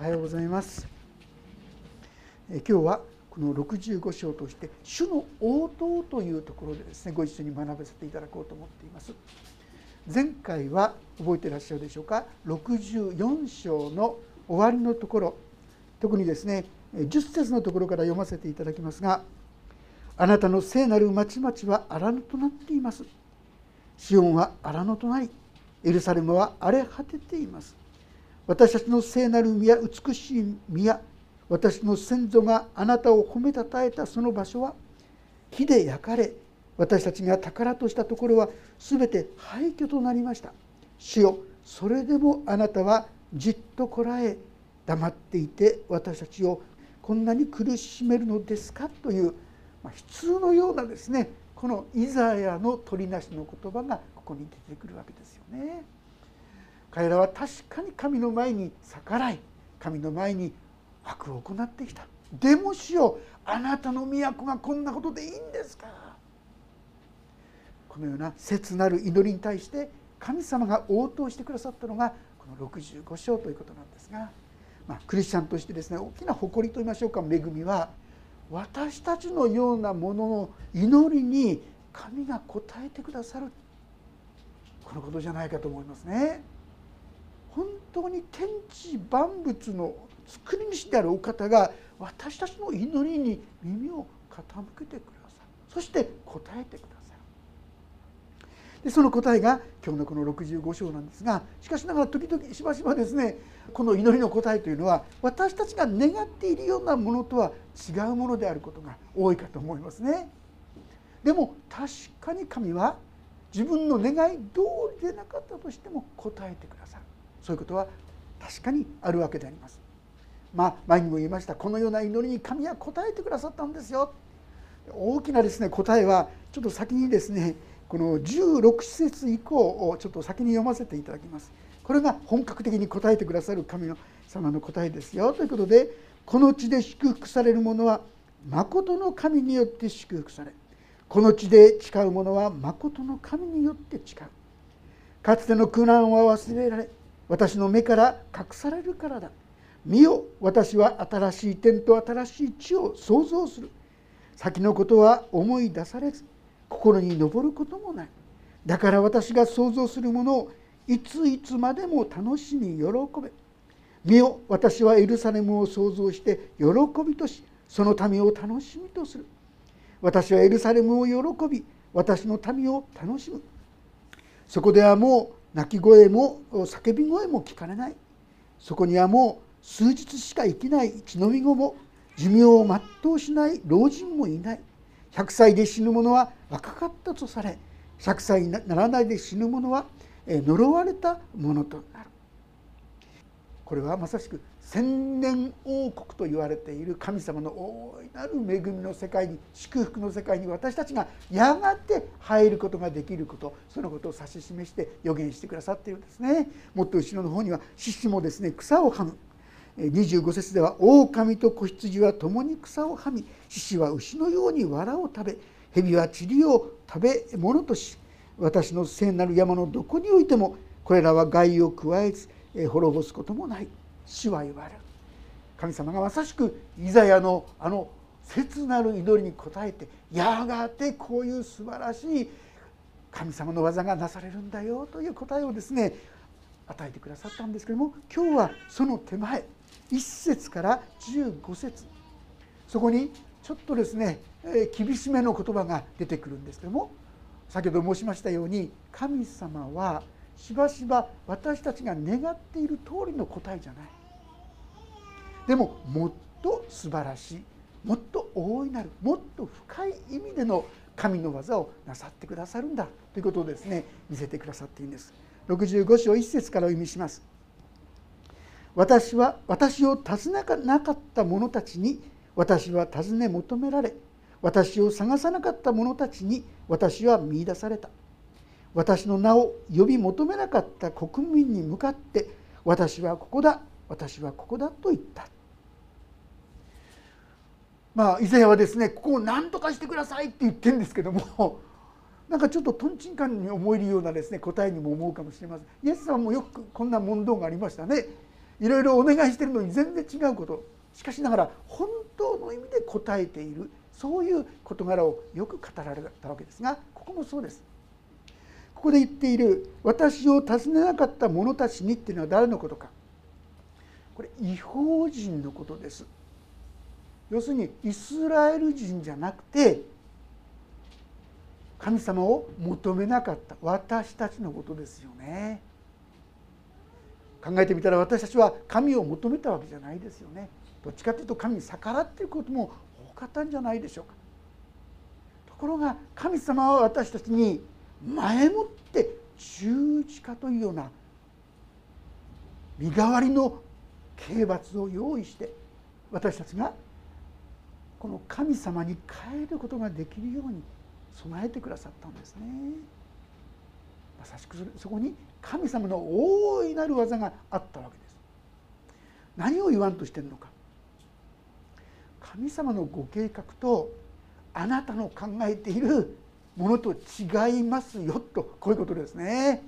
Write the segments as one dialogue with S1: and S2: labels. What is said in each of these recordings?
S1: おはようございます。え今日はこの65章として「主の応答」というところでですねご一緒に学ばせていただこうと思っています。前回は覚えてらっしゃるでしょうか？64章の終わりのところ。特にですね10節のところから読ませていただきますが「あなたの聖なる町々は荒野となっています」「シオンは荒野となりエルサレムは荒れ果てています」私たちの聖なる宮美しい宮私の先祖があなたを褒めたたえたその場所は火で焼かれ私たちが宝としたところは全て廃墟となりました主よそれでもあなたはじっとこらえ黙っていて私たちをこんなに苦しめるのですかという、まあ、悲痛のようなですねこのイザヤの取りなしの言葉がここに出てくるわけですよね。彼らは確かに神の前に逆らい神の前に悪を行ってきた。でもしようあなたの都がこんなことでいいんですか？このような切なる祈りに対して神様が応答してくださったのがこの65章ということなんですが、まあ、クリスチャンとしてですね大きな誇りといいましょうか恵みは私たちのようなものの祈りに神が応えてくださる。このことじゃないかと思いますね。本当に天地万物の作り主であるお方が私たちの祈りに耳を傾けてくださるそして答えてくださるでその答えが今日のこの65章なんですがしかしながら時々しばしばですねこの祈りの答えというのは私たちが願っているようなものとは違うものであることが多いかと思いますね。でも確かに神は自分の願い通りでなかったとしても答えてくださる。そういうことは確かにあるわけであります。まあ、前にも言いましたこのような祈りに神は答えてくださったんですよ。大きなですね答えはちょっと先にですねこの16節以降をちょっと先に読ませていただきます。これが本格的に答えてくださる神様の答えですよということでこの地で祝福される者は誠の神によって祝福されこの地で誓う者は誠の神によって誓うかつての苦難は忘れられ私の目から隠されるからだ。見よ私は新しい天と新しい地を創造する。先のことは思い出されず心に上ることもない。だから私が創造するものをいついつまでも楽しみ喜べ。見よ私はエルサレムを創造して喜びとしその民を楽しみとする。私はエルサレムを喜び私の民を楽しむ。そこではもう泣き声も叫び声も聞かれない。そこにはもう数日しか生きない血のみ子も寿命を全うしない老人もいない。100歳で死ぬ者は若かったとされ100歳にならないで死ぬ者は呪われたものとなる。これはまさしく千年王国と言われている神様の大いなる恵みの世界に祝福の世界に私たちがやがて入ることができることそのことを指し示して予言してくださっているんですね。もっと後ろの方には獅子もですね草をはむ25節では「狼と子羊は共に草をはみ獅子は牛のように藁を食べ蛇は塵を食べ物とし私の聖なる山のどこにおいてもこれらは害を加えず滅ぼすこともない。主は言われる。神様がまさしくイザヤのあの切なる祈りに応えてやがてこういう素晴らしい神様の技がなされるんだよという答えをですね与えてくださったんですけども今日はその手前1節から15節。そこにちょっとですねえ厳しめの言葉が出てくるんですけども先ほど申しましたように神様はしばしば私たちが願っている通りの答えじゃない。でももっと素晴らしいもっと大いなるもっと深い意味での神の技をなさってくださるんだということをですね見せてくださっているんです。65章1節からお読みします。私は私を尋ねなかった者たちに私は尋ね求められ私を探さなかった者たちに私は見いだされた。私の名を呼び求めなかった国民に向かって私はここだ私はここだと言った。まあイザヤはですねここを何とかしてくださいって言ってるんですけども なんかちょっととんちんかんに思えるようなですね答えにも思うかもしれません。イエス様もよくこんな問答がありましたね。いろいろお願いしてるのに全然違うこと。しかしながら本当の意味で答えているそういう事柄をよく語られたわけですがここもそうです。ここで言っている「私を尋ねなかった者たちに」っていうのは誰のことか。これ違法人のことです。要するにイスラエル人じゃなくて神様を求めなかった。私たちのことですよね。考えてみたら私たちは神を求めたわけじゃないですよね。どっちかというと神に逆らっていることも多かったんじゃないでしょうか。ところが神様は私たちに前もって十字架というような身代わりの刑罰を用意して私たちがこの神様に変えることができるように備えてくださったんですね。まさしくそこに神様の大いなる技があったわけです。何を言わんとしてるのか。神様のご計画とあなたの考えているものと違いますよとこういうことですね。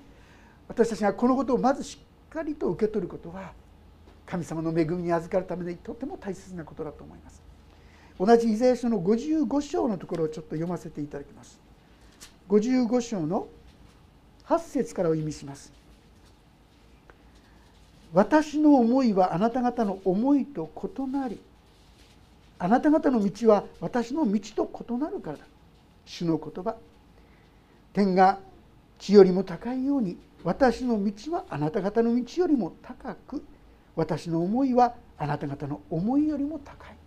S1: 私たちがこのことをまずしっかりと受け取ることは神様の恵みに預かるためにとても大切なことだと思います。同じイザヤ書の55章のところをちょっと読ませていただきます。55章の8節からお読みします。私の思いはあなた方の思いと異なりあなた方の道は私の道と異なるからだ。主の言葉。天が地よりも高いように私の道はあなた方の道よりも高く私の思いはあなた方の思いよりも高い。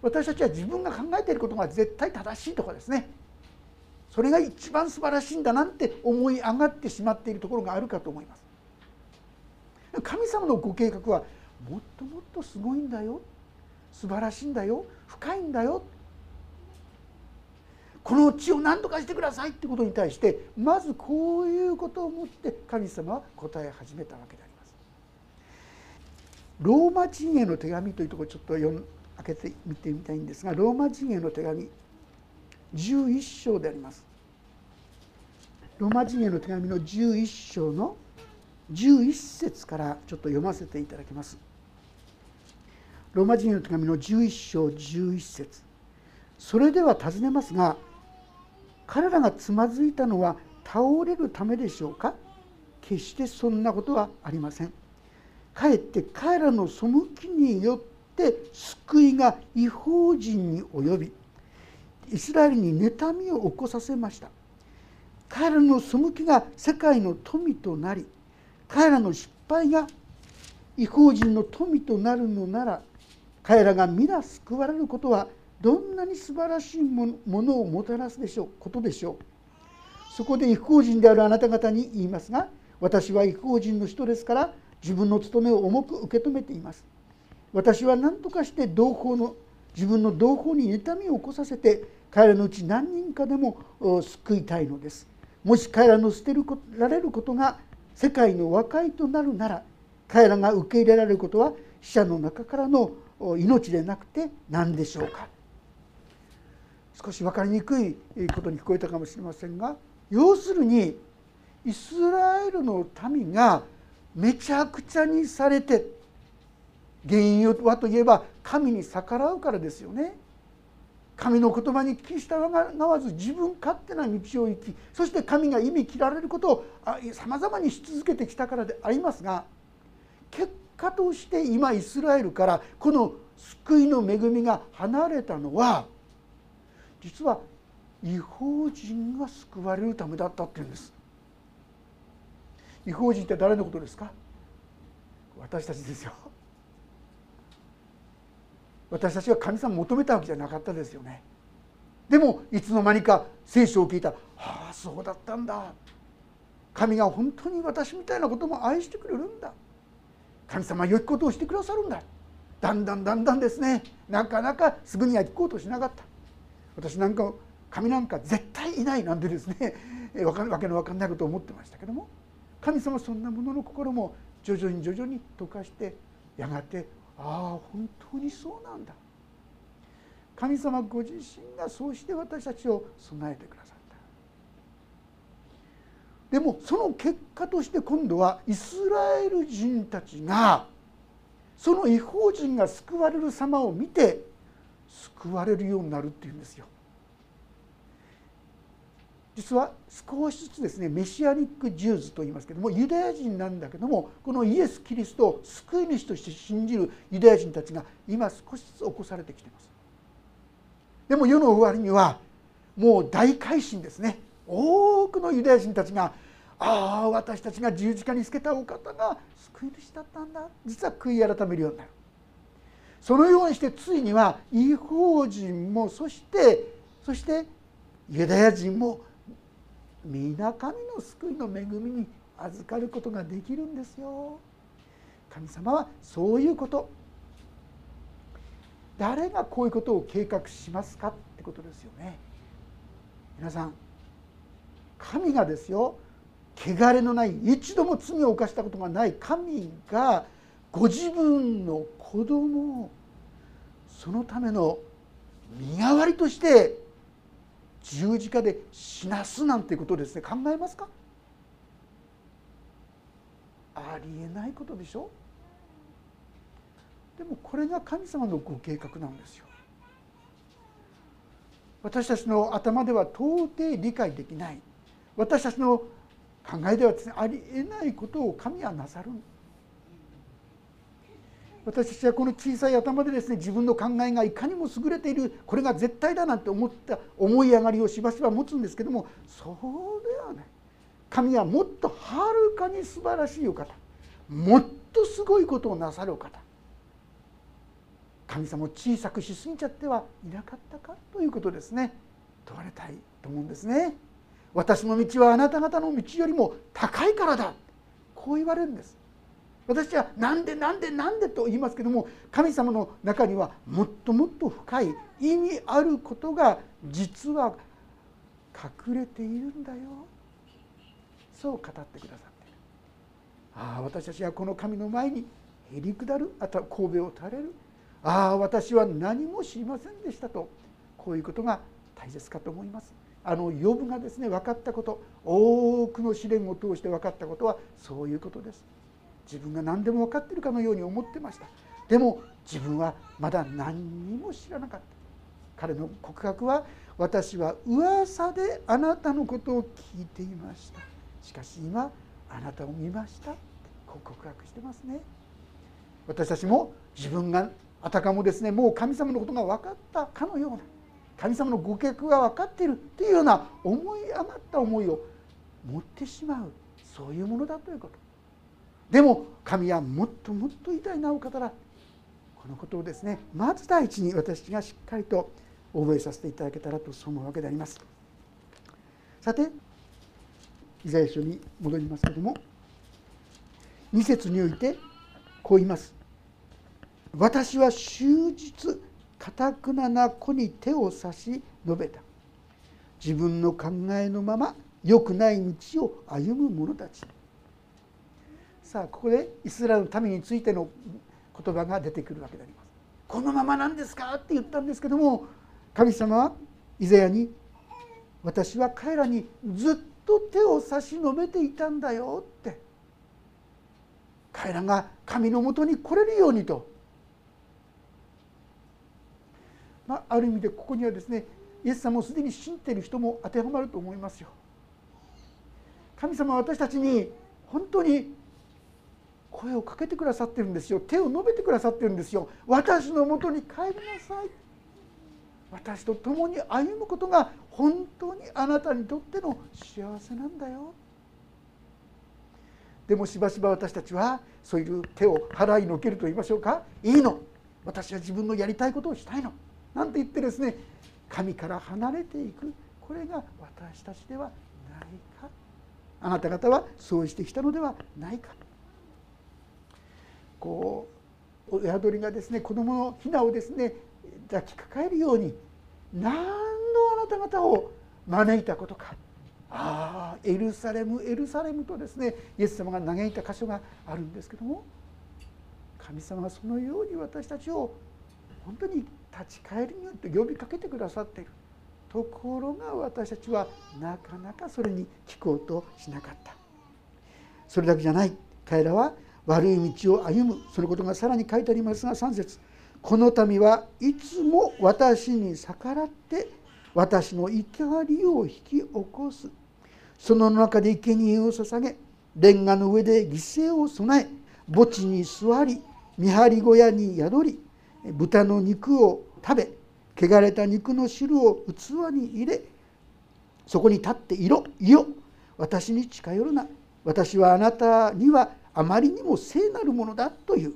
S1: 私たちは自分が考えていることが絶対正しいとかですね。それが一番素晴らしいんだなんて思い上がってしまっているところがあるかと思います。神様のご計画はもっともっとすごいんだよ。素晴らしいんだよ。深いんだよ。この地を何とかしてくださいってことに対してまずこういうことをもって神様は答え始めたわけであります。ローマ人への手紙というところちょっと読開けてみてみたいんですがローマ人への手紙11章であります。ローマ人への手紙の11章の11節からちょっと読ませていただきます。ローマ人への手紙の11章11節。それでは尋ねますが彼らがつまずいたのは倒れるためでしょうか？決してそんなことはありません。かえって彼らの背きによってって救いが違法人に及びイスラエルに妬みを起こさせました。彼らの背きが世界の富となり彼らの失敗が違法人の富となるのなら彼らが皆救われることはどんなに素晴らしいものをもたらすでしょうことでしょう。そこで違法人であるあなた方に言いますが私は違法人の人ですから自分の務めを重く受け止めています。私は何とかして同胞の自分の同胞に妬みを起こさせて彼らのうち何人かでも救いたいのです。もし彼らの捨てられることが世界の和解となるなら彼らが受け入れられることは死者の中からの命でなくて何でしょうか。少し分かりにくいことに聞こえたかもしれませんが要するにイスラエルの民がめちゃくちゃにされて原因はといえば神に逆らうからですよね。神の言葉に聞き従わず自分勝手な道を行きそして神が意味切られることをさまざまにし続けてきたからでありますが結果として今イスラエルからこの救いの恵みが離れたのは実は違法人が救われるためだったっていうんです。違法人って誰のことですか？私たちですよ。私たちが神様を求めたわけじゃなかったですよね。でもいつの間にか聖書を聞いたら「ああそうだったんだ」神が本当に私みたいなことも愛してくれるんだ。神様は良きことをしてくださるんだ。だんだんだんだんですね。なかなかすぐには聞こうとしなかった。私なんか神なんか絶対いないなんてですね。わけのわかんないことを思ってましたけども。神様そんなものの心も徐々に徐々に溶かしてやがてああ本当にそうなんだ神様ご自身がそうして私たちを備えてくださったでもその結果として今度はイスラエル人たちがその違法人が救われる様を見て救われるようになるっていうんですよ。実は少しずつですねメシアニック・ジューズと言いますけどもユダヤ人なんだけどもこのイエス・キリストを救い主として信じるユダヤ人たちが今少しずつ起こされてきています。でも世の終わりにはもう大改心ですね多くのユダヤ人たちがああ私たちが十字架につけたお方が救い主だったんだ実は悔い改めるようになる。そのようにしてついには違法人もそしてそしてユダヤ人も皆神の救いの恵みに預かることができるんですよ。神様はそういうこと。誰がこういうことを計画しますかってことですよね。皆さん神がですよ。汚れのない一度も罪を犯したことがない神がご自分の子供をそのための身代わりとして十字架で死なすなんていうことですね。考えますか？ありえないことでしょ？でもこれが神様のご計画なんですよ。私たちの頭では到底理解できない。私たちの考えではですねありえないことを神はなさる私たちはこの小さい頭でですね自分の考えがいかにも優れているこれが絶対だなんて思った思い上がりをしばしば持つんですけどもそうではない。神はもっとはるかに素晴らしいお方もっとすごいことをなさるお方。神様を小さくしすぎちゃってはいなかったかということですね。問われたいと思うんですね。私の道はあなた方の道よりも高いからだ。こう言われるんです。私は何で何で何でと言いますけども神様の中にはもっともっと深い意味あることが実は隠れているんだよ。そう語ってくださっている。ああ私たちはこの神の前にへりくだる。あとは神戸を垂れる。ああ私は何も知りませんでしたと。こういうことが大切かと思います。あの呼ぶがですね分かったこと。多くの試練を通して分かったことはそういうことです。自分が何でも分かっているかのように思ってました。でも自分はまだ何にも知らなかった。彼の告白は私は噂であなたのことを聞いていました。しかし今あなたを見ました。こう告白してますね。私たちも自分があたかもですねもう神様のことが分かったかのような神様のご計画が分かっているというような思い余った思いを持ってしまう。そういうものだということ。でも神はもっともっと偉大なお方だ。このことをですねまず第一に私がしっかりと覚えさせていただけたらとそう思うわけであります。さてイザヤ書に戻りますけども2節においてこう言います。私は終日かたくなな子に手を差し伸べた。自分の考えのまま良くない道を歩む者たち。さあここでイスラエルの民についての言葉が出てくるわけであります。このままなんですか？って言ったんですけども神様はイザヤに「私は彼らにずっと手を差し伸べていたんだよ」って彼らが神のもとに来れるようにと、まあ、ある意味でここにはですねイエス様をすでに信じている人も当てはまると思いますよ。神様は私たちに本当に声をかけてくださってるんですよ。手を伸べてくださってるんですよ。私のもとに帰りなさい。私と共に歩むことが本当にあなたにとっての幸せなんだよ。でもしばしば私たちはそういう手を払いのけると言いましょうか。いいの。私は自分のやりたいことをしたいの。なんて言ってですね神から離れていく。これが私たちではないか。あなた方はそうしてきたのではないか。こう親鳥がですね子供のヒナをですね抱きかかえるように何度あなた方を招いたことか。ああエルサレムエルサレムとですねイエス様が嘆いた箇所があるんですけども神様はそのように私たちを本当に立ち返りによって呼びかけてくださっているところが私たちはなかなかそれに聞こうとしなかった。それだけじゃない。彼らは悪い道を歩む。そのことがさらに書いてありますが3節。この民はいつも私に逆らって私の怒りを引き起こす。その中で生贄を捧げレンガの上で犠牲を備え墓地に座り見張り小屋に宿り豚の肉を食べ汚れた肉の汁を器に入れそこに立っていろいよ私に近寄るな。私はあなたにはあまりにも聖なるものだという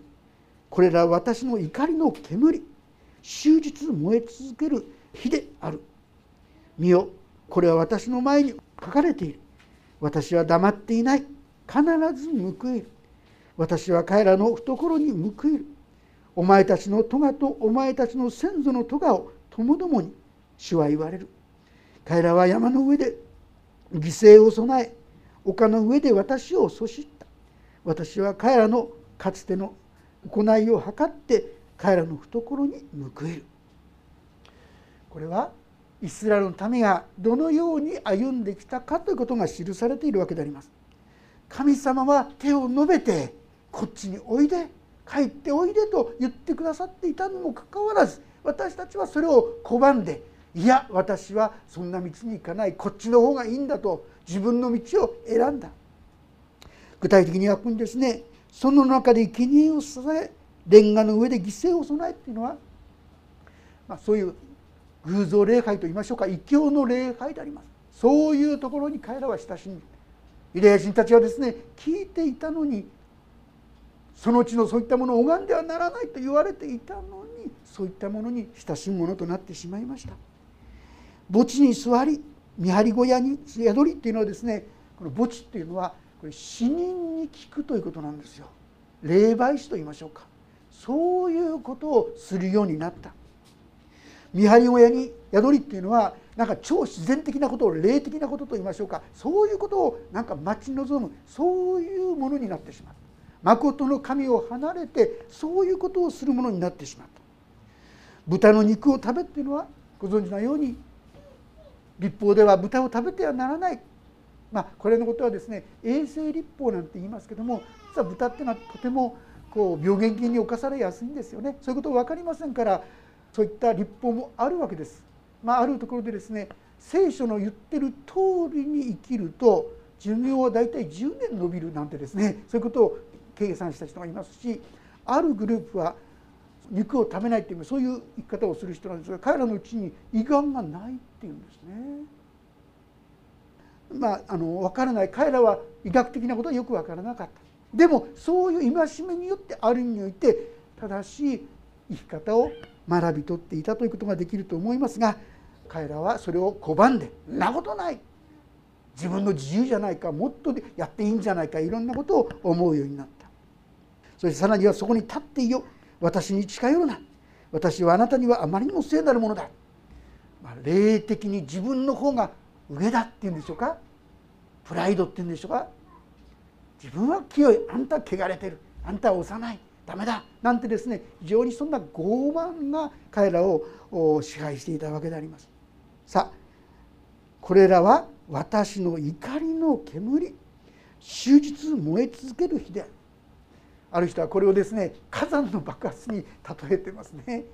S1: これらは私の怒りの煙終日燃え続ける火である。見よこれは私の前に書かれている。私は黙っていない。必ず報いる。私は彼らの懐に報いる。お前たちの咎とお前たちの先祖の咎をともどもに主は言われる。彼らは山の上で犠牲を備え丘の上で私をそし私は彼らのかつての行いを図って彼らの懐に報いる。これはイスラエルの民がどのように歩んできたかということが記されているわけであります。神様は手を伸べてこっちにおいで帰っておいでと言ってくださっていたにもかかわらず私たちはそれを拒んでいや私はそんな道に行かない。こっちの方がいいんだと自分の道を選んだ。具体的にはここにですねその中で生贄を捧げレンガの上で犠牲を備えっていうのは、まあ、そういう偶像礼拝といいましょうか異教の礼拝であります。そういうところに彼らは親しんでユダヤ人たちはですね聞いていたのにそのうちのそういったものを拝んではならないと言われていたのにそういったものに親しむものとなってしまいました。墓地に座り見張り小屋に宿りっていうのはですねこの墓地っていうのはこれ死人に聞くということなんですよ。霊媒師と言いましょうか。そういうことをするようになった。見張り小屋に宿りっていうのはなんか超自然的なことを霊的なことと言いましょうか。そういうことをなんか待ち望む。そういうものになってしまった。誠の神を離れてそういうことをするものになってしまった。豚の肉を食べっていうのはご存知のように立法では豚を食べてはならない。まあこれのことはですね衛生立法なんて言いますけども実は豚っていうのはとてもこう病原菌に侵されやすいんですよねそういうこと分かりませんからそういった立法もあるわけです。まあ、あるところでですね聖書の言ってる通りに生きると寿命は大体10年延びるなんてですねそういうことを計算した人がいますしあるグループは肉を食べないっていうそういう生き方をする人なんですが彼らのうちに胃がんがないっていうんですね。まあ、あの分からない。彼らは医学的なことはよく分からなかった。でもそういう戒めによってある意味において正しい生き方を学び取っていたということができると思いますが彼らはそれを拒んで「なことない」自分の自由じゃないかもっとやっていいんじゃないかいろんなことを思うようになった。そしてさらにはそこに立っていよ。私に近寄るな。私はあなたにはあまりにも聖なるものだ、まあ、霊的に自分の方が上だっていうんでしょうか？プライドっていうんでしょうか？自分は清い。あんたは汚れてる。あんたは幼い。ダメだ。なんてですね非常にそんな傲慢な彼らを支配していたわけであります。さあこれらは私の怒りの煙。終日燃え続ける火である。ある人はこれをですね火山の爆発に例えてますね。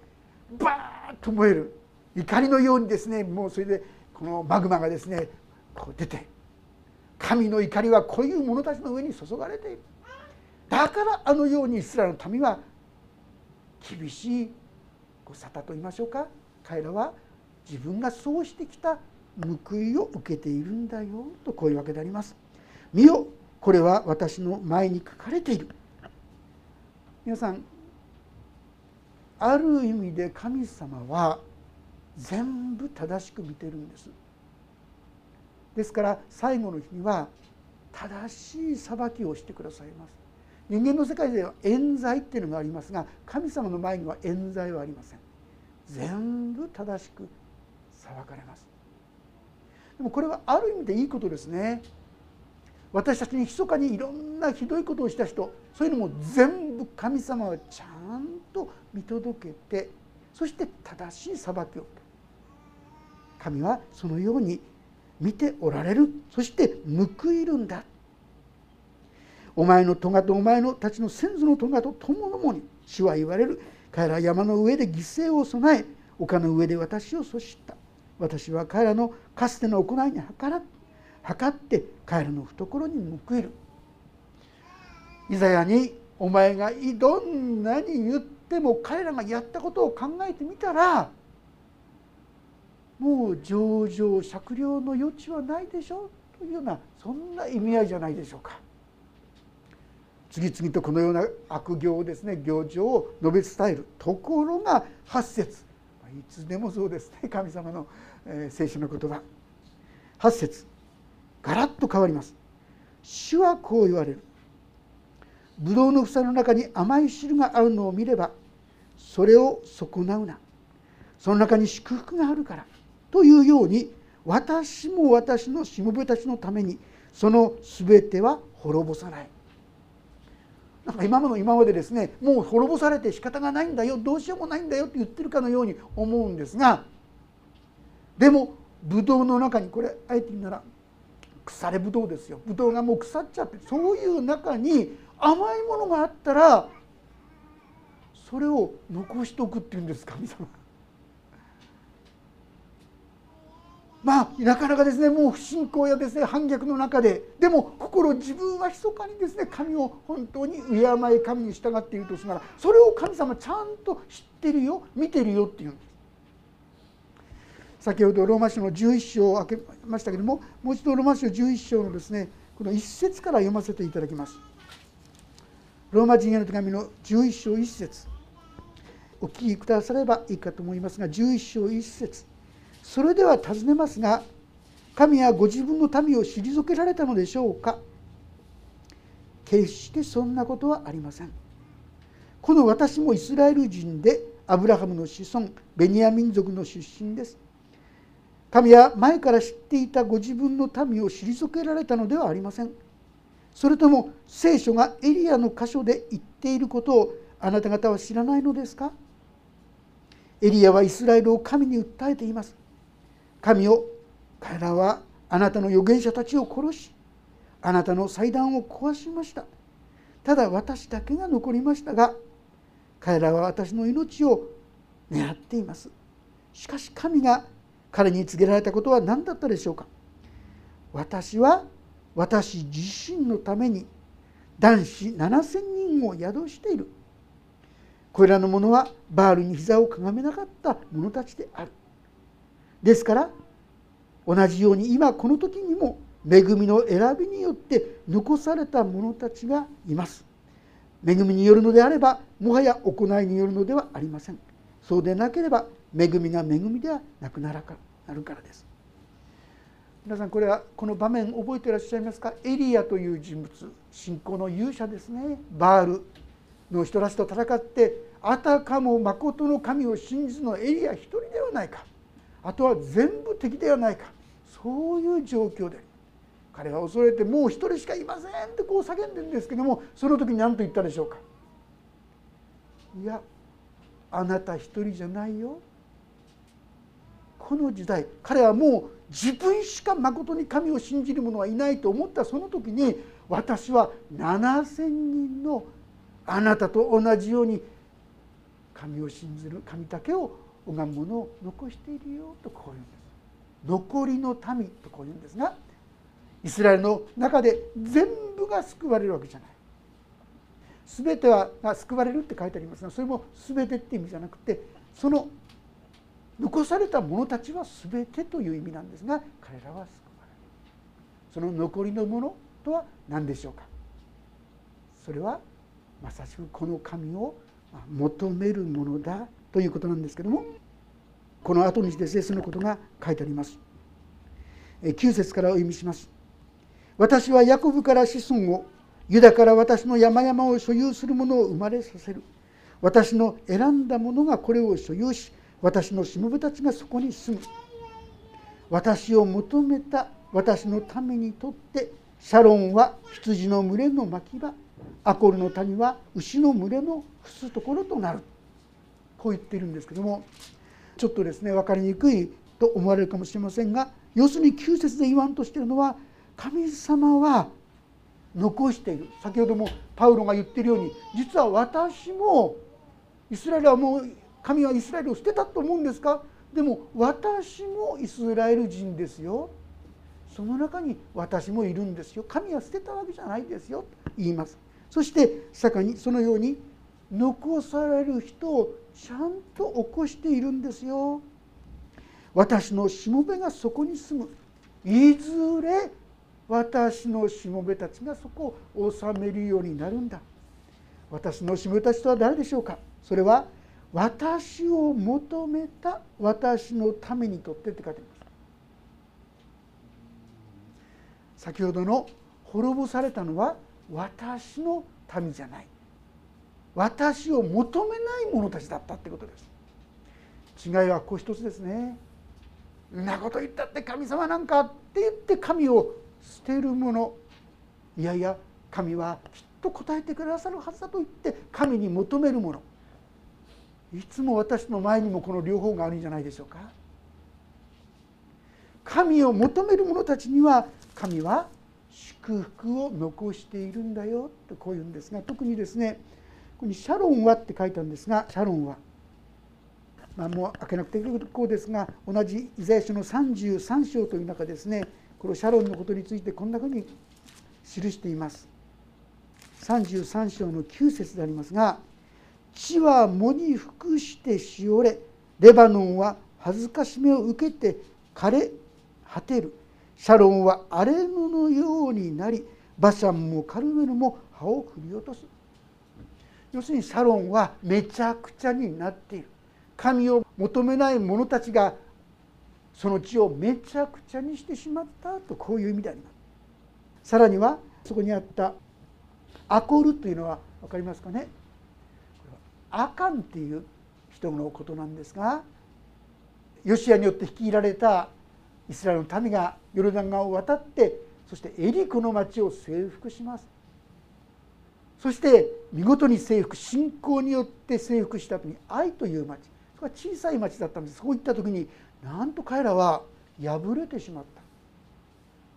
S1: バーッと燃える。怒りのようにですねもうそれでこのマグマがですねこう出て神の怒りはこういう者たちの上に注がれている。だからあのようにイスラエルの民は厳しい沙汰と言いましょうか。彼らは自分がそうしてきた報いを受けているんだよ。とこういうわけであります。見よこれは私の前に書かれている。皆さんある意味で神様は全部正しく見てるんです。ですから最後の日には正しい裁きをしてくださいます。人間の世界では冤罪っていうのがありますが神様の前には冤罪はありません。全部正しく裁かれます。でもこれはある意味でいいことですね。私たちに密かにいろんなひどいことをした人そういうのも全部神様はちゃんと見届けてそして正しい裁きを神はそのように見ておられる。そして報いるんだ。お前の咎とお前のたちの先祖の咎と共々に主は言われる。彼ら山の上で犠牲を備え丘の上で私をそした。私は彼らのかつての行いに計ら測って彼らの懐に報いる。イザヤにお前がどんなに言っても彼らがやったことを考えてみたらもう上々酌量の余地はないでしょ？うというようなそんな意味合いじゃないでしょうか。次々とこのような悪行をですね行事を述べ伝えるところが8節。いつでもそうですね神様の、え、聖書の言葉。8節。ガラッと変わります。主はこう言われる。ブドウの房の中に甘い汁があるのを見ればそれを損なうな。その中に祝福があるから。というように私も私のしもべたちのためにその全ては滅ぼさない。なんか今まの今までですねもう滅ぼされて仕方がないんだよどうしようもないんだよって言ってるかのように思うんですがでもブドウの中にこれあえて言うなら腐れブドウですよ。ブドウがもう腐っちゃってそういう中に甘いものがあったらそれを残しておくっていうんです神様。まあなかなかですねもう不信仰やですね反逆の中で。でも心自分は密かにですね神を本当に敬い神に従っているとしならそれを神様ちゃんと知ってるよ見てるよっていう。んです先ほどローマ書の11章を開けましたけどももう一度ローマ書11章のですねこの一節から読ませていただきます。ローマ人への手紙の11章1節。お聞きくださればいいかと思いますが11章1節。それでは尋ねますが神はご自分の民を退けられたのでしょうか？決してそんなことはありません。この私もイスラエル人でアブラハムの子孫ベニヤ民族の出身です。神は前から知っていたご自分の民を退けられたのではありません。それとも聖書がエリアの箇所で言っていることをあなた方は知らないのですか？エリアはイスラエルを神に訴えています。神を彼らはあなたの預言者たちを殺しあなたの祭壇を壊しました。ただ私だけが残りましたが彼らは私の命を狙っています。しかし神が彼に告げられたことは何だったでしょうか。私は私自身のために男子7,000人を宿している。これらの者はバールに膝をかがめなかった者たちである。ですから同じように今この時にも恵みの選びによって残された者たちがいます。恵みによるのであればもはや行いによるのではありません。そうでなければ恵みが恵みではなくなるからです。皆さんこれはこの場面覚えていらっしゃいますか？エリアという人物。信仰の勇者ですね。バール。の人たちと戦ってあたかも誠の神を信じるのエリア一人ではないか。あとは全部敵ではないか。そういう状況で。彼は恐れてもう一人しかいませんってこう叫んでるんですけどもその時に何と言ったでしょうか。いやあなた一人じゃないよ。この時代彼はもう自分しかまことに神を信じる者はいないと思った。その時に私は7,000人のあなたと同じように神を信じる神だけを拝むものを残しているよとこう言うんです。残りの民とこう言うんですがイスラエルの中で全部が救われるわけじゃない。全てはが救われるって書いてありますがそれも全てって意味じゃなくてその残された者たちは全てという意味なんですが彼らは救われる。その残りのものとは何でしょうか。それはまさしくこの神を求めるものだ。ということなんですけどもこの後にですねそのことが書いてあります。9節からお読みします。私はヤコブから子孫をユダから私の山々を所有する者を生まれさせる。私の選んだ者がこれを所有し私のしもべたちがそこに住む。私を求めた私のためにとってシャロンは羊の群れの牧場アコルの谷は牛の群れの伏すところとなる。こう言っているんですけどもちょっとですね分かりにくいと思われるかもしれませんが要するに9節で言わんとしているのは神様は残している先ほどもパウロが言っている。ように実は私もイスラエルはもう神はイスラエルを捨てたと思うんですかでも私もイスラエル人ですよ。その中に私もいるんですよ。神は捨てたわけじゃないですよ。と言います。そして坂にそのように残される人をちゃんと起こしているんですよ。私のしもべがそこに住む。いずれ私のしもべたちがそこを治めるようになるんだ。私のしもべたちとは誰でしょうか。それは私を求めた私のためにとってって書いてあります。先ほどの滅ぼされたのは私の民じゃない。私を求めない者たちだったってことです。違いはこう一つですね。んなこと言ったって神様なんかって言って神を捨てる者いやいや神はきっと答えてくださるはずだと言って神に求める者いつも私の前にもこの両方があるんじゃないでしょうか。神を求める者たちには神は祝福を残しているんだよとこう言うんですが特にですねここに「シャロンは」って書いたんですがシャロンは、まあ、もう開けなくて結構ですが同じイザヤ書の33章という中ですねこのシャロンのことについてこんなふうに記しています。33章の9節でありますが「地は藻に服してしおれレバノンは恥ずかしめを受けて枯れ果てる」シャロンは荒れ野のようになりバシャンもカルメルも葉を振り落とす。要するにシャロンはめちゃくちゃになっている。神を求めない者たちがその地をめちゃくちゃにしてしまったとこういう意味であります。さらにはそこにあったアコールというのは分かりますかね。アカンっていう人のことなんですがヨシアによって率いられたイスラエルの民がヨルダン川を渡ってそしてエリコの町を征服します。そして見事に征服信仰によって征服した時に愛という町それは小さい町だったんです。そういった時になんと彼らは敗れてしまっ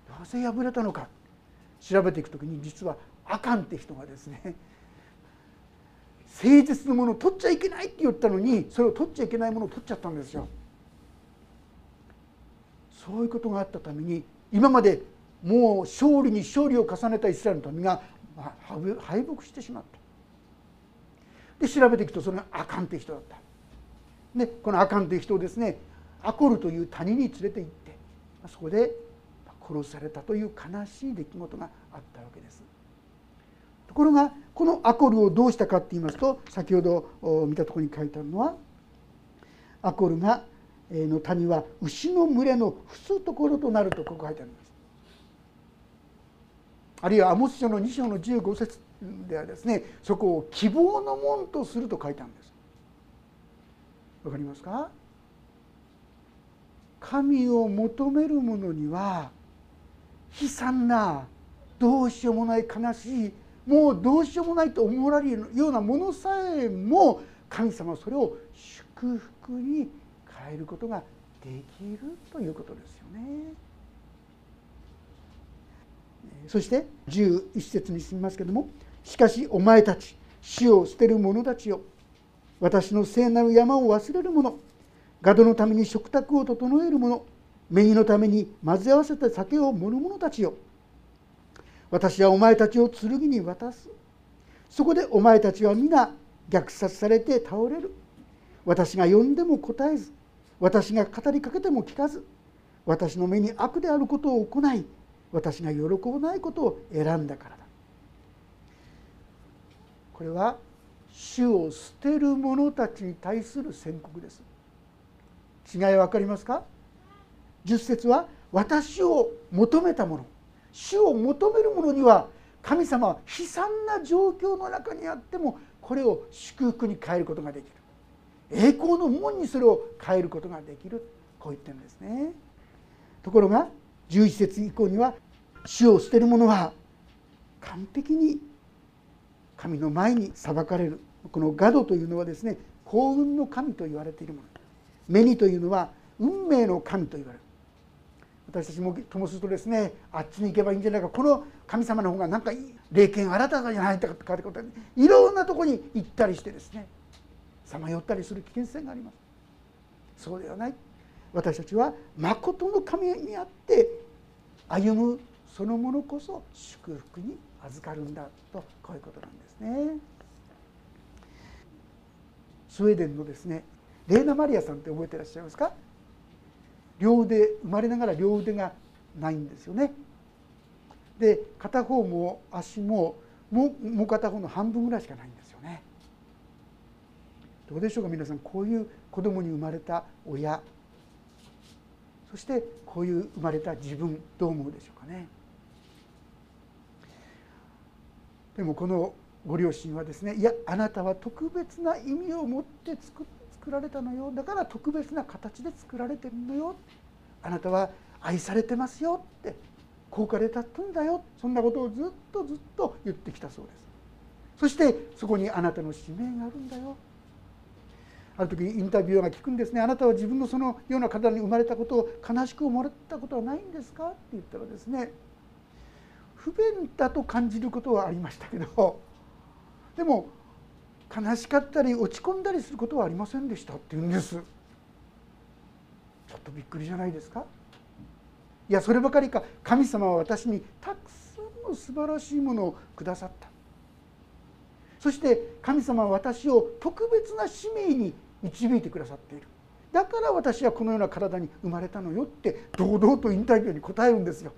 S1: た。なぜ敗れたのか。調べていく時に実はアカンって人がですね誠実なものを取っちゃいけないって言ったのにそれを取っちゃいけないものを取っちゃったんですよ。そういうことがあったために今までもう勝利に勝利を重ねたイスラエルの民が敗北してしまった。で調べていくとそれがアカンという人だった。でこのアカンという人をですねアコルという谷に連れて行ってそこで殺されたという悲しい出来事があったわけです。ところがこのアコルをどうしたかって言いますと先ほど見たところに書いてあるのはアコルがの谷は牛の群れの伏すところとなるとここ書いてありますあるいはアモス書の2章の15節ではですねそこを希望の門とすると書いてあるんですわかりますか？神を求める者には悲惨などうしようもない悲しいもうどうしようもないと思われるようなものさえも神様はそれを祝福に変えることができるということですよね。そして11節に進みますけども「しかしお前たち死を捨てる者たちよ私の聖なる山を忘れる者ガドのために食卓を整える者目にのために混ぜ合わせた酒を盛る者たちよ私はお前たちを剣に渡す。そこでお前たちは皆虐殺されて倒れる。私が呼んでも答えず私が語りかけても聞かず私の目に悪であることを行い私が喜ばないことを選んだからだ。これは主を捨てる者たちに対する宣告です。違い分かりますか？10節は私を求めた者。主を求める者には神様は悲惨な状況の中にあってもこれを祝福に変えることができる。栄光の門にそれを変えることができる。こう言ってるんですね。ところが11節以降には主を捨てる者は完璧に神の前に裁かれる。このガドというのはですね幸運の神と言われているもの。目にというのは運命の神と言われる。私たちもともするとですねあっちに行けばいいんじゃないか。この神様の方がなんか霊剣新たじゃないかとかってことでいろんなとこに行ったりしてですねさまよったりする危険性がありますそうではない私たちは誠の神にあって歩むそのものこそ祝福に預かるんだとこういうことなんですね。スウェーデンのですねレーナ・マリアさんって覚えてらっしゃいますか？両腕生まれながら両腕がないんですよね。で片方も足ももう片方の半分ぐらいしかないんですよね。どうでしょうか皆さんこういう子供に生まれた親そしてこういう生まれた自分どう思うでしょうかね。でもこのご両親はですねいやあなたは特別な意味を持って作作られたのよ。だから特別な形で作られてるのよ。あなたは愛されてますよ。って高価で立ったんだよ。そんなことをずっとずっと言ってきたそうです。そしてそこにあなたの使命があるんだよ。ある時インタビューが聞くんですね。あなたは自分のそのような方に生まれたことを悲しく思われたことはないんですか？って言ったらですね不便だと感じることはありましたけどでも悲しかったり落ち込んだりすることはありませんでしたって言うんです。ちょっとびっくりじゃないですか？いやそればかりか神様は私にたくさんの素晴らしいものをくださった。そして神様は私を特別な使命に導いてくださっている。だから私はこのような体に生まれたのよって堂々とインタビューに答えるんですよ。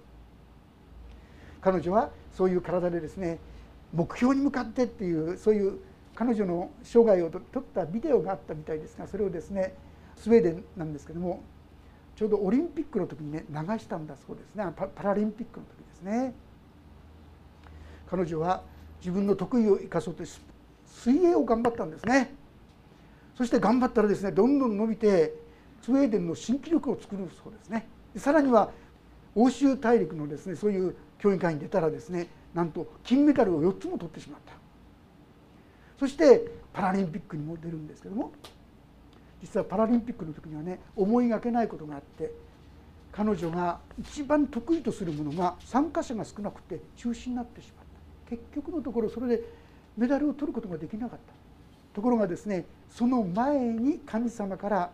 S1: 彼女はそういう体でですね目標に向かってっていうそういう彼女の生涯を撮ったビデオがあったみたいですがそれをですねスウェーデンなんですけどもちょうどオリンピックの時にね流したんだそうですね。パラリンピックの時ですね。彼女は自分の得意を生かそうと水泳を頑張ったんですね。そして頑張ったらですねどんどん伸びてスウェーデンの新記録を作るそうですね。さらには欧州大陸のですねそういう競技会に出たらですねなんと金メダルを4つも取ってしまった。そしてパラリンピックにも出るんですけども実はパラリンピックの時にはね思いがけないことがあって彼女が一番得意とするものが参加者が少なくて中止になってしまった。結局のところそれでメダルを取ることができなかった。ところがですねその前に神様から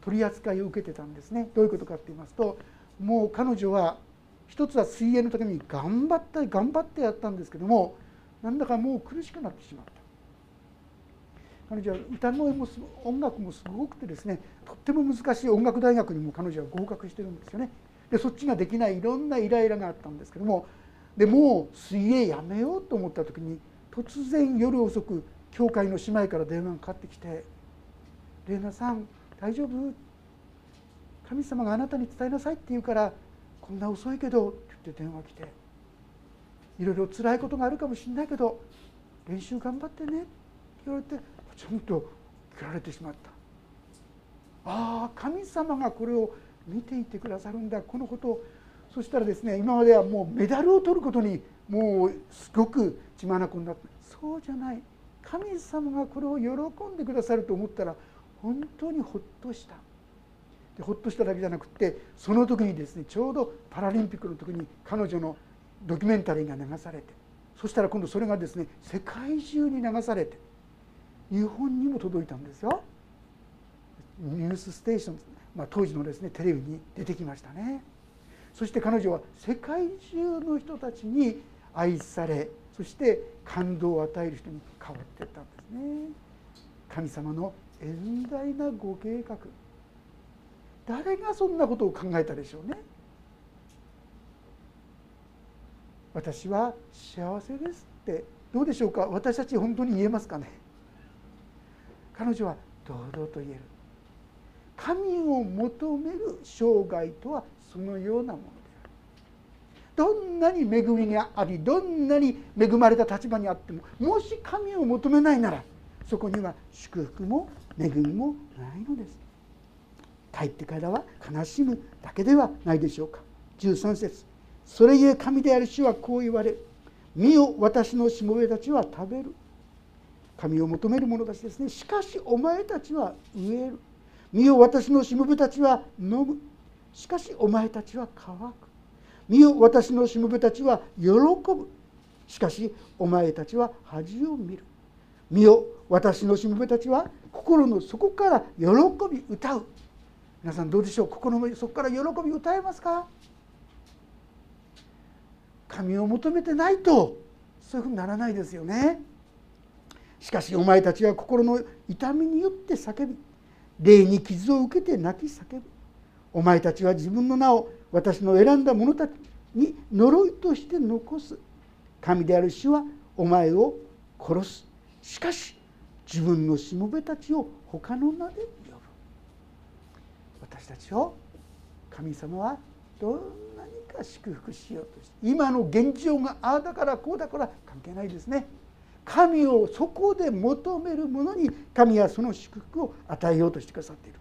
S1: 取り扱いを受けてたんですね。どういうことかって言いますともう彼女は一つは水泳のために頑張った頑張ってやったんですけどもなんだかもう苦しくなってしまった。彼女は歌声も音楽もすごくてですねとっても難しい音楽大学にも彼女は合格してるんですよね。でそっちができないいろんなイライラがあったんですけどもでもう水泳やめようと思った時に突然夜遅く教会の姉妹から電話がかかってきて「玲奈さん大丈夫？神様があなたに伝えなさい」って言うから「こんな遅いけど」って言って電話来て「いろいろ辛いことがあるかもしれないけど練習頑張ってね」って言われてちゃんと切られてしまった。ああ神様がこれを見ていてくださるんだこのこと。をそしたらですね今まではもうメダルを取ることにもうすごく血眼になった。そうじゃない。神様がこれを喜んでくださると思ったら本当にほっとした。でほっとしただけじゃなくてその時にですねちょうどパラリンピックの時に彼女のドキュメンタリーが流されてそしたら今度それがですね世界中に流されて日本にも届いたんですよ。ニュースステーション、まあ、当時のですねテレビに出てきましたね。そして彼女は世界中の人たちに愛されそして感動を与える人に変わっていったんですね。神様の遠大なご計画。誰がそんなことを考えたでしょうね。私は幸せですって。どうでしょうか？私たち本当に言えますかね？彼女は堂々と言える。神を求める生涯とはそのようなもの。どんなに恵みがありどんなに恵まれた立場にあってももし神を求めないならそこには祝福も恵みもないのです。帰ってからは悲しむだけではないでしょうか。13節。それゆえ神である主はこう言われ見よ私のしもべたちは食べる。神を求める者たちですね。しかしお前たちは飢える。見よ私のしもべたちは飲む。しかしお前たちは乾く。見よ私のしもべたちは喜ぶ。しかしお前たちは恥を見る。見よ私のしもべたちは心の底から喜び歌う。皆さんどうでしょう？心の底から喜び歌えますか？神を求めてないとそういうふうにならないですよね。しかしお前たちは心の痛みによって叫び霊に傷を受けて泣き叫ぶ。お前たちは自分の名を私の選んだ者たちに呪いとして残す神である主はお前を殺す。しかし自分のしもべたちを他の名で呼ぶ。私たちを神様はどんなにか祝福しようとして今の現状がああだからこうだから関係ないですね。神をそこで求める者に神はその祝福を与えようとしてくださっている。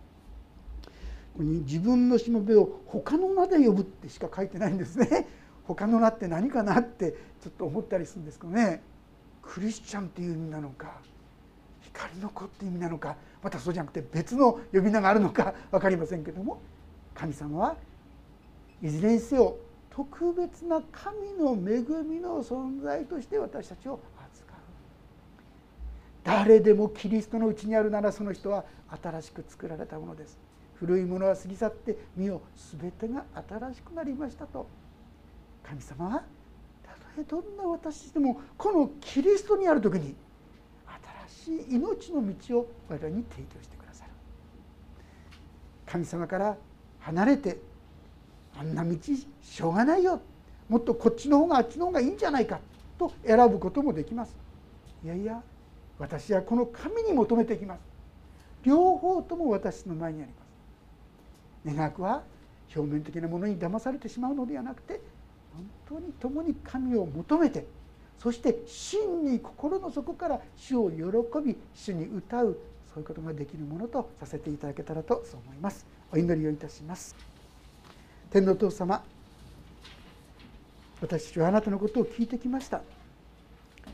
S1: に自分のしもべを他の名で呼ぶってしか書いてないんですね。他の名って何かなってちょっと思ったりするんですけどね。クリスチャンっていう意味なのか光の子っていう意味なのかまたそうじゃなくて別の呼び名があるのか 分かりませんけども。神様はいずれにせよ特別な神の恵みの存在として私たちを扱う。誰でもキリストのうちにあるならその人は新しく作られたものです。古いものは過ぎ去って身を全てが新しくなりましたと。神様はたとえどんな私でもこのキリストにある時に新しい命の道を我々に提供してくださる。神様から離れてあんな道しょうがないよ。もっとこっちの方があっちの方がいいんじゃないかと選ぶこともできます。いやいや私はこの神に求めていきます。両方とも私の前にあります。願くは表面的なものに騙されてしまうのではなくて本当に共に神を求めてそして真に心の底から主を喜び主に歌うそういうことができるものとさせていただけたらとそう思います。お祈りをいたします。天皇父様私たちはあなたのことを聞いてきました。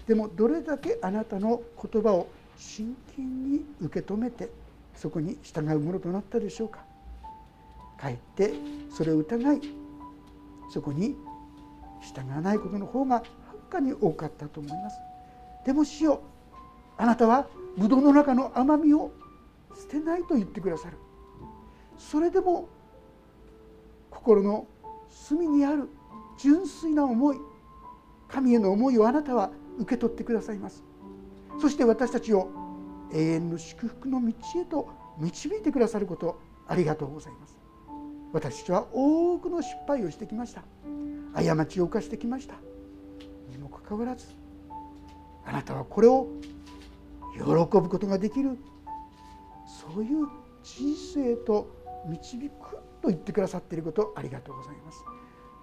S1: でもどれだけあなたの言葉を真剣に受け止めてそこに従うものとなったでしょうか。かえってそれを疑いそこに従わないことの方がはるかに多かったと思います。でも主よあなたはブドウの中の甘みを捨てないと言ってくださる。それでも心の隅にある純粋な思い神への思いをあなたは受け取ってくださいます。そして私たちを永遠の祝福の道へと導いてくださることありがとうございます。私たちは多くの失敗をしてきました。過ちを犯してきました。にもかかわらずあなたはこれを喜ぶことができる。そういう人生と導くと言ってくださっていることありがとうございます。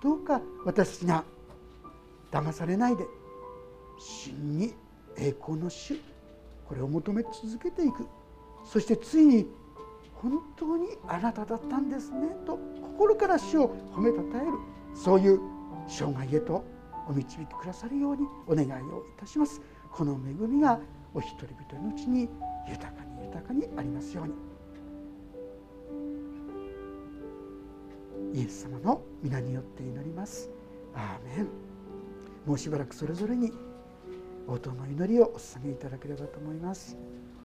S1: どうか私たちが騙されないで真に栄光の主これを求め続けていく。そしてついに本当にあなただったんですねと心から主を褒めたたえるそういう生涯へとお導いてくださるようにお願いをいたします。この恵みがお一人々のうちに豊かに豊かにありますように。イエス様の皆によって祈ります。アーメン。もうしばらくそれぞれに応答の祈りをお捧げいただければと思います。